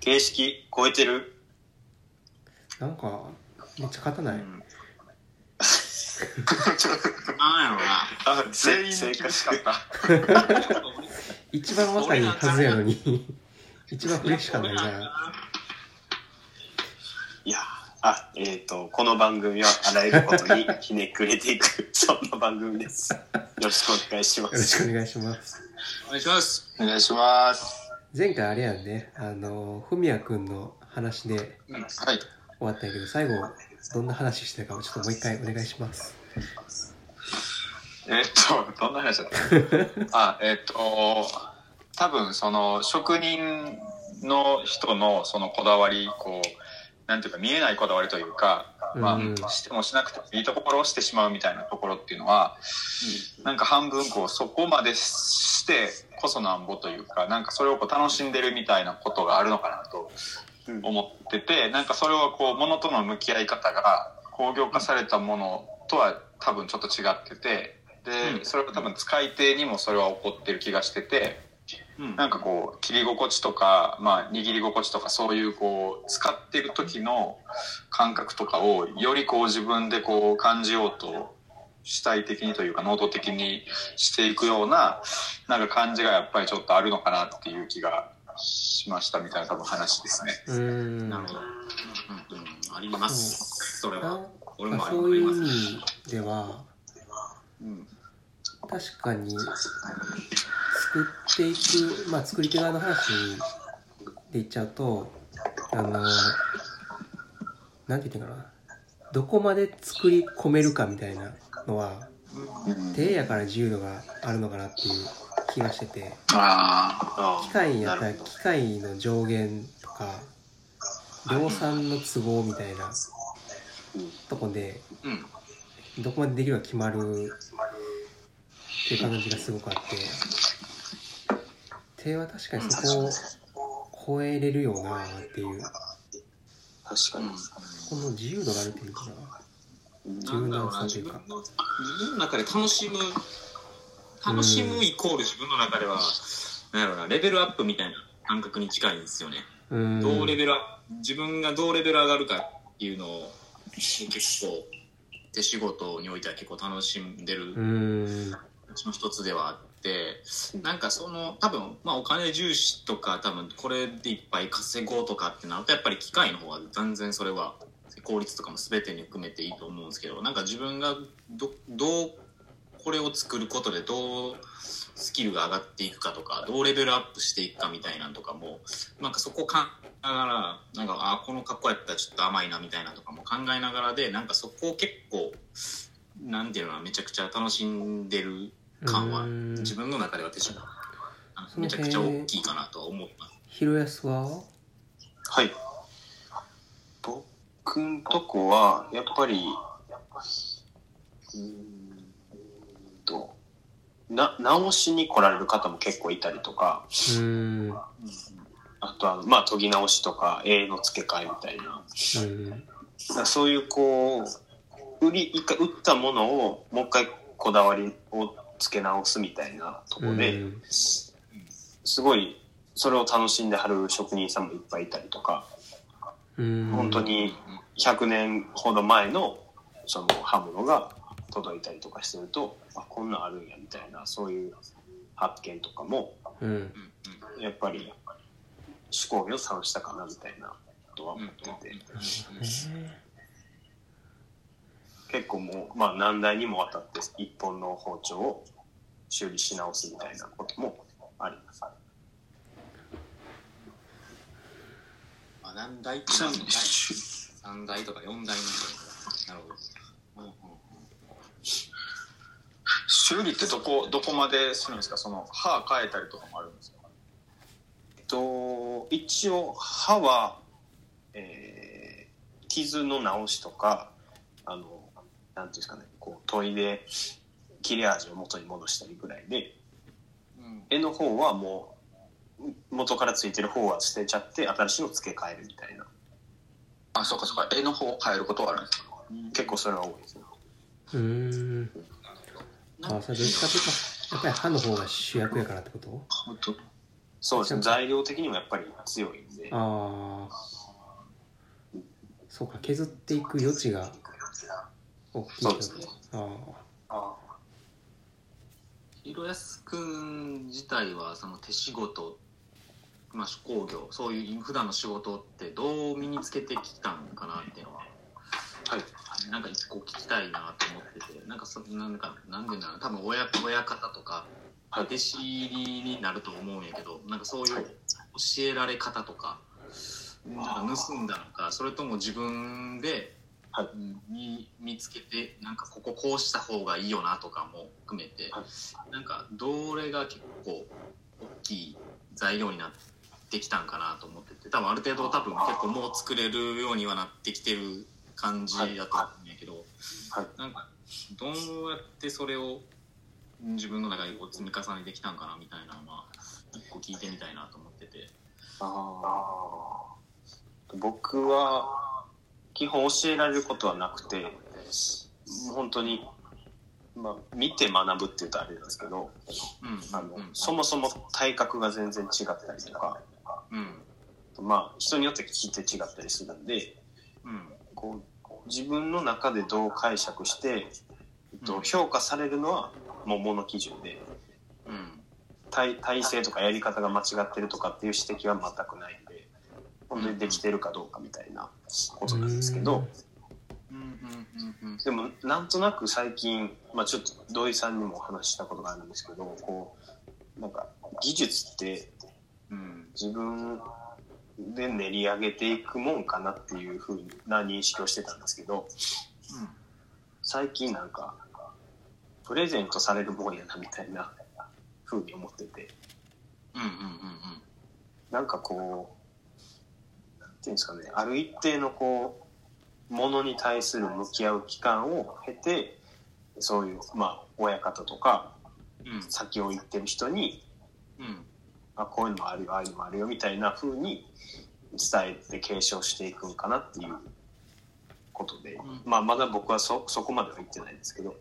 形式超えてる？なんかめっちゃ勝たない、うん。なんやろな。あ全員に厳しかった。一番若いはずやのに一番嬉しかないないやあえっ、とこの番組はあらゆることにひねくれていく そんな番組です。よろしくお願いしまよろしすくお願いします。お願いします。お願いします前回あれやんね。あのふみやくんの話ではい。終わったんやけど最後どんな話してたかをちょっともう一回お願いします。えっとどんな話だった？あえっと多分その職人の人のそのこだわりこうなんていうか見えないこだわりというか、まうん。あ、してもしなくてもいいところをしてしまうみたいなところっていうのは、なんか半分こうそこまでしてこそなんぼというかなんかそれをこう楽しんでるみたいなことがあるのかなと思ってて、なんかそれはこう物との向き合い方が工業化されたものとは多分ちょっと違っててで、うんそれは多分使い手にもそれは起こってる気がしてて。うんなんかこう切り心地とか、まあ、握り心地とかそういうこう使ってる時の感覚とかをよりこう自分でこう感じようと主体的にというか能動的にしていくようななんか感じがやっぱりちょっとあるのかなっていう気がしましたみたいな多分話ですね。うーん。なるほど、うんうんうん、あります。それは。な俺もありそういう意ます味ではうん。確かに作っていく、まあ、作り手側の話で言っちゃうとあのなんて言ってんかな。どこまで作り込めるかみたいなのは手やから自由度があるのかなっていう気がしてて。機械やったら機械の上限とか量産の都合みたいなうんとこでうん。どこまでできるか決まるっていう感じがすごくあって。手は確かにそこを超えれるよなっていう。確かに。この自由度があるっていうかな。柔軟さというか自分の中で楽しむ楽しむイコール自分の中ではなんやろうなレベルアップみたいな感覚に近いんですよね、どうレベル自分がどうレベル上がるかっていうのを結構手仕事においては結構楽しんでるうちの一つではあってなんかその多分まあお金重視とか多分これでいっぱい稼ごうとかってなるとやっぱり機械の方が全然それは効率とかも全てに含めていいと思うんですけどなんか自分がどどうを作ることでどうスキルが上がっていくかとかどうレベルアップしていくかみたいなのとかもなんかそこを考えながらなんかあこの格好やったらちょっと甘いなみたいなとかも考えながらでなんかそこを結構なんていうのはめちゃくちゃ楽しんでる感は自分の中では私はめちゃくちゃ大きいかなとは思ったひろやすは？はい。僕んとこはやっぱりな直しに来られる方も結構いたりとか。うーん。あとはまあ研ぎ直しとか絵の付け替えみたいな。うん。そういうこう売り一回売ったものをもう一回こだわりを付け直すみたいなところで、うん。すごいそれを楽しんではる職人さんもいっぱいいたりとか、うん。本当に100年ほど前のその刃物が届いたりとかしてるとあこんなんあるんやみたいなそういう発見とかもうん。うんうんやっぱり試行を楽したかなみたいなことはうん。思ってて、へ結構もう、まあ、何代にもわたって一本の包丁を修理し直すみたいなこともあります。まあ何台って何台3台とか4台のなるほどうんうんうん修理ってどこどこまでするんですか？その歯変えたりとかもあるんですか？えっと、一応歯は、えー傷の直しとかあのなんていうんですかねこう研いで切れ味を元に戻したりぐらいでうん。絵の方はもう元からついてる方は捨てちゃって新しいのを付け替えるみたいな。あそうかそうか。絵の方を変えることはあるんですか？結構それは多いですね。うーんなんあそれどっちかというとやっぱり歯の方が主役やからってこと？本当。そうですね。材料的にもやっぱり強いんで。ああそうか削っていく余地が。大きいそうですね。ああひろやすくん自体はその手仕事、まあ、工業そういう普段の仕事ってどう身につけてきたんかなっていうのは。はいなんか一個聞きたいなと思っててなんかそなんかなんでなの？多分親親方とかはい弟子入りになると思うんやけどなんかそういうはい。教えられ方とかなんか盗んだのかそれとも自分ではい。見見つけてなんかこここうした方がいいよなとかも含めてはい。なんかどれが結構大きい材料になってきたんかなと思ってて多分ある程度多分結構もう作れるようにはなってきてる感じだと思うんやけど、はい。なんかどうやってそれを自分の中にこう積み重ねてきたんかなみたいなのは一個聞いてみたいなと思ってて。あー。僕は基本教えられることはなくて本当に、まあ、見て学ぶっていうとあれなんですけどうんあの、うんそもそも体格が全然違ったりとか、うん。まあ、人によって聞いて違ったりするんでうん。こう自分の中でどう解釈して、えっとうん。評価されるのは桃の基準でうん。体体制とかやり方が間違ってるとかっていう指摘は全くないんで本当にできてるかどうかみたいなことなんですけど。うんうんうんうん。でもなんとなく最近、まあ、ちょっと土井さんにもお話ししたことがあるんですけどこうなんか技術ってうん。自分で練り上げていくもんかなっていうふうな認識をしてたんですけど最近なんかプレゼントされるもんやなみたいなふうに思ってて。うんうんうんなんかこうなんていうんですかねある一定のこうものに対する向き合う期間を経てそういうまあ親方とかうんうん。先を行ってる人にうんあこういうのもあるよああいうのもあるよみたいな風に伝えて継承していくんかなっていうことで、ん。まあまだ僕はそそこまでは言ってないんですけど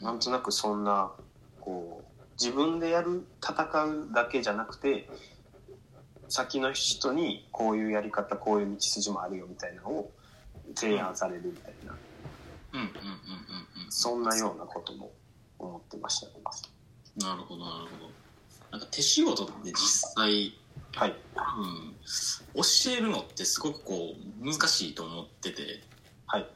なんとなくそんなこう自分でやる戦うだけじゃなくて先の人にこういうやり方こういう道筋もあるよみたいなのを提案されるみたいな、うんうんうんうんうん。そんなようなことも思ってましたね。なるほどなるほどなんか手仕事って実際。はい、うん。教えるのってすごくこう難しいと思ってて。はい、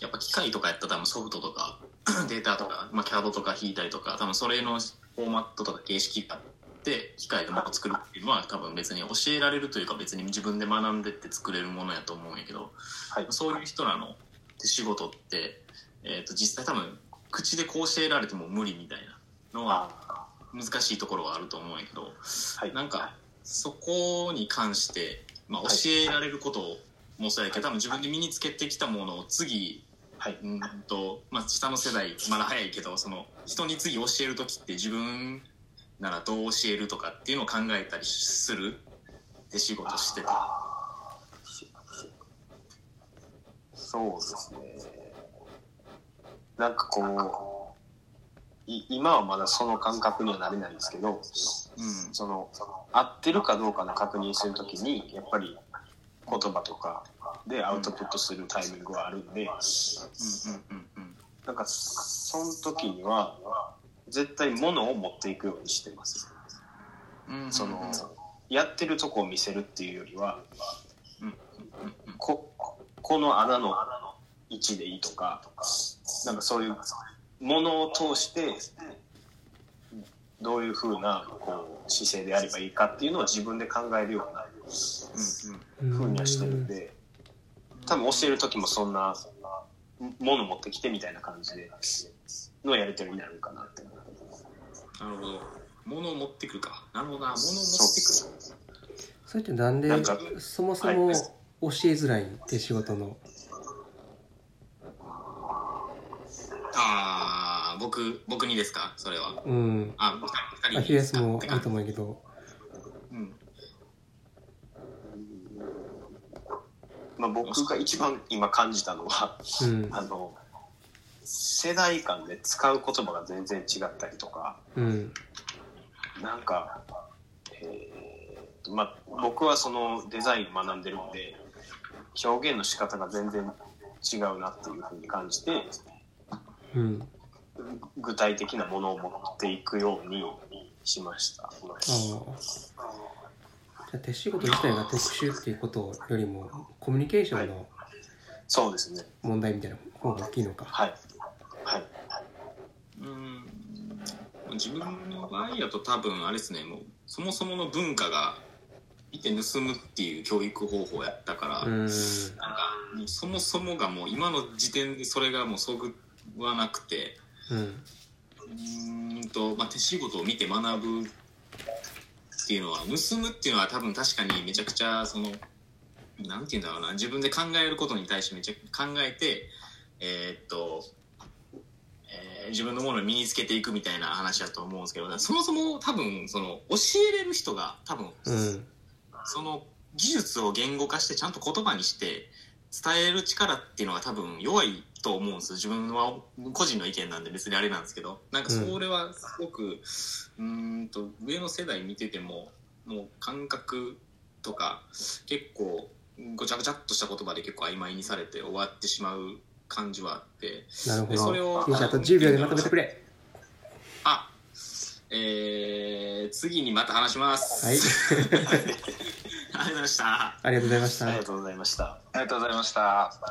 やっぱ機械とかやったら多分ソフトとか データとか、まあ、CAD とか引いたりとか多分それのフォーマットとか形式があって機械でも作るっていうのは多分別に教えられるというか別に自分で学んでって作れるものやと思うんやけど、はい。そういう人らの手仕事って、えー、と実際多分口でこう教えられても無理みたいなのはあ難しいところはあると思うんやけどはい、なんかそこに関して、まあ、教えられることもそうやけど、多分自分で身につけてきたものを次はい、うんと、まあ、下の世代まだ早いけどその人に次教える時って自分ならどう教えるとかっていうのを考えたりするって仕事してて。あー。そうですね。なんかこう、い今はまだその感覚にはなれないんですけど、うん。その、合ってるかどうかの確認するときに、やっぱり言葉とかでアウトプットするタイミングはあるんで、なんかその時には、絶対物を持っていくようにしてます。その、やってるとこを見せるっていうよりは、うんうん。ここの穴の位置でいいとかなんかそういうものを通してどういうふうなこう姿勢であればいいかっていうのを自分で考えるようなうんうん。ふうにはしてるんで多分教える時もそんなもの持ってきてみたいな感じでのやり取りになるかなって思ってます。なるほど。物を持ってくるか。なるほどな。物を持ってくる。それってなんでなんかそもそもはい。教えづらい手仕事のああ僕僕にですか？それは。うん。あ二人アキレスもあると思うけど。うん。まあ、僕が一番今感じたのはうん。あの世代間で使う言葉が全然違ったりとかうん。なんか、えーとまあ、僕はそのデザイン学んでるんで表現の仕方が全然違うなっていうふうに感じてうん。ぐ具体的なものを持っていくようにしました。じゃあ手仕事自体が特殊っていうことよりもコミュニケーションのそうですね。問題みたいな方が大きいのか。はい。はい。うん自分の場合やと多分あれですねもうそもそもの文化が見て盗むってい。う教育方法やったから、うーんなんかもうそもそもがもう今の時点でそれがもうそぐわなくてうん。うーんと、まあ、手仕事を見て学ぶっていうのは盗むっていうのは多分確かにめちゃくちゃそのなんて言うんだろうな自分で考えることに対してめちゃ考えてえーっと、えー自分のものを身につけていくみたいな話だと思うんですけどそもそも多分その教えれる人が多分うん。その技術を言語化してちゃんと言葉にして伝える力っていうのが多分弱いと思うんです自分は個人の意見なんで別にあれなんですけどなんかそれはすごくうーんと上の世代見ててももう感覚とか結構ごちゃごちゃっとした言葉で結構曖昧にされて終わってしまう感じはあってなるほでそれをあと10秒でまとめてくれあえー、次にまた話します。はいありがとうございました。ありがとうございましたありがとうございました。ありがとうございました。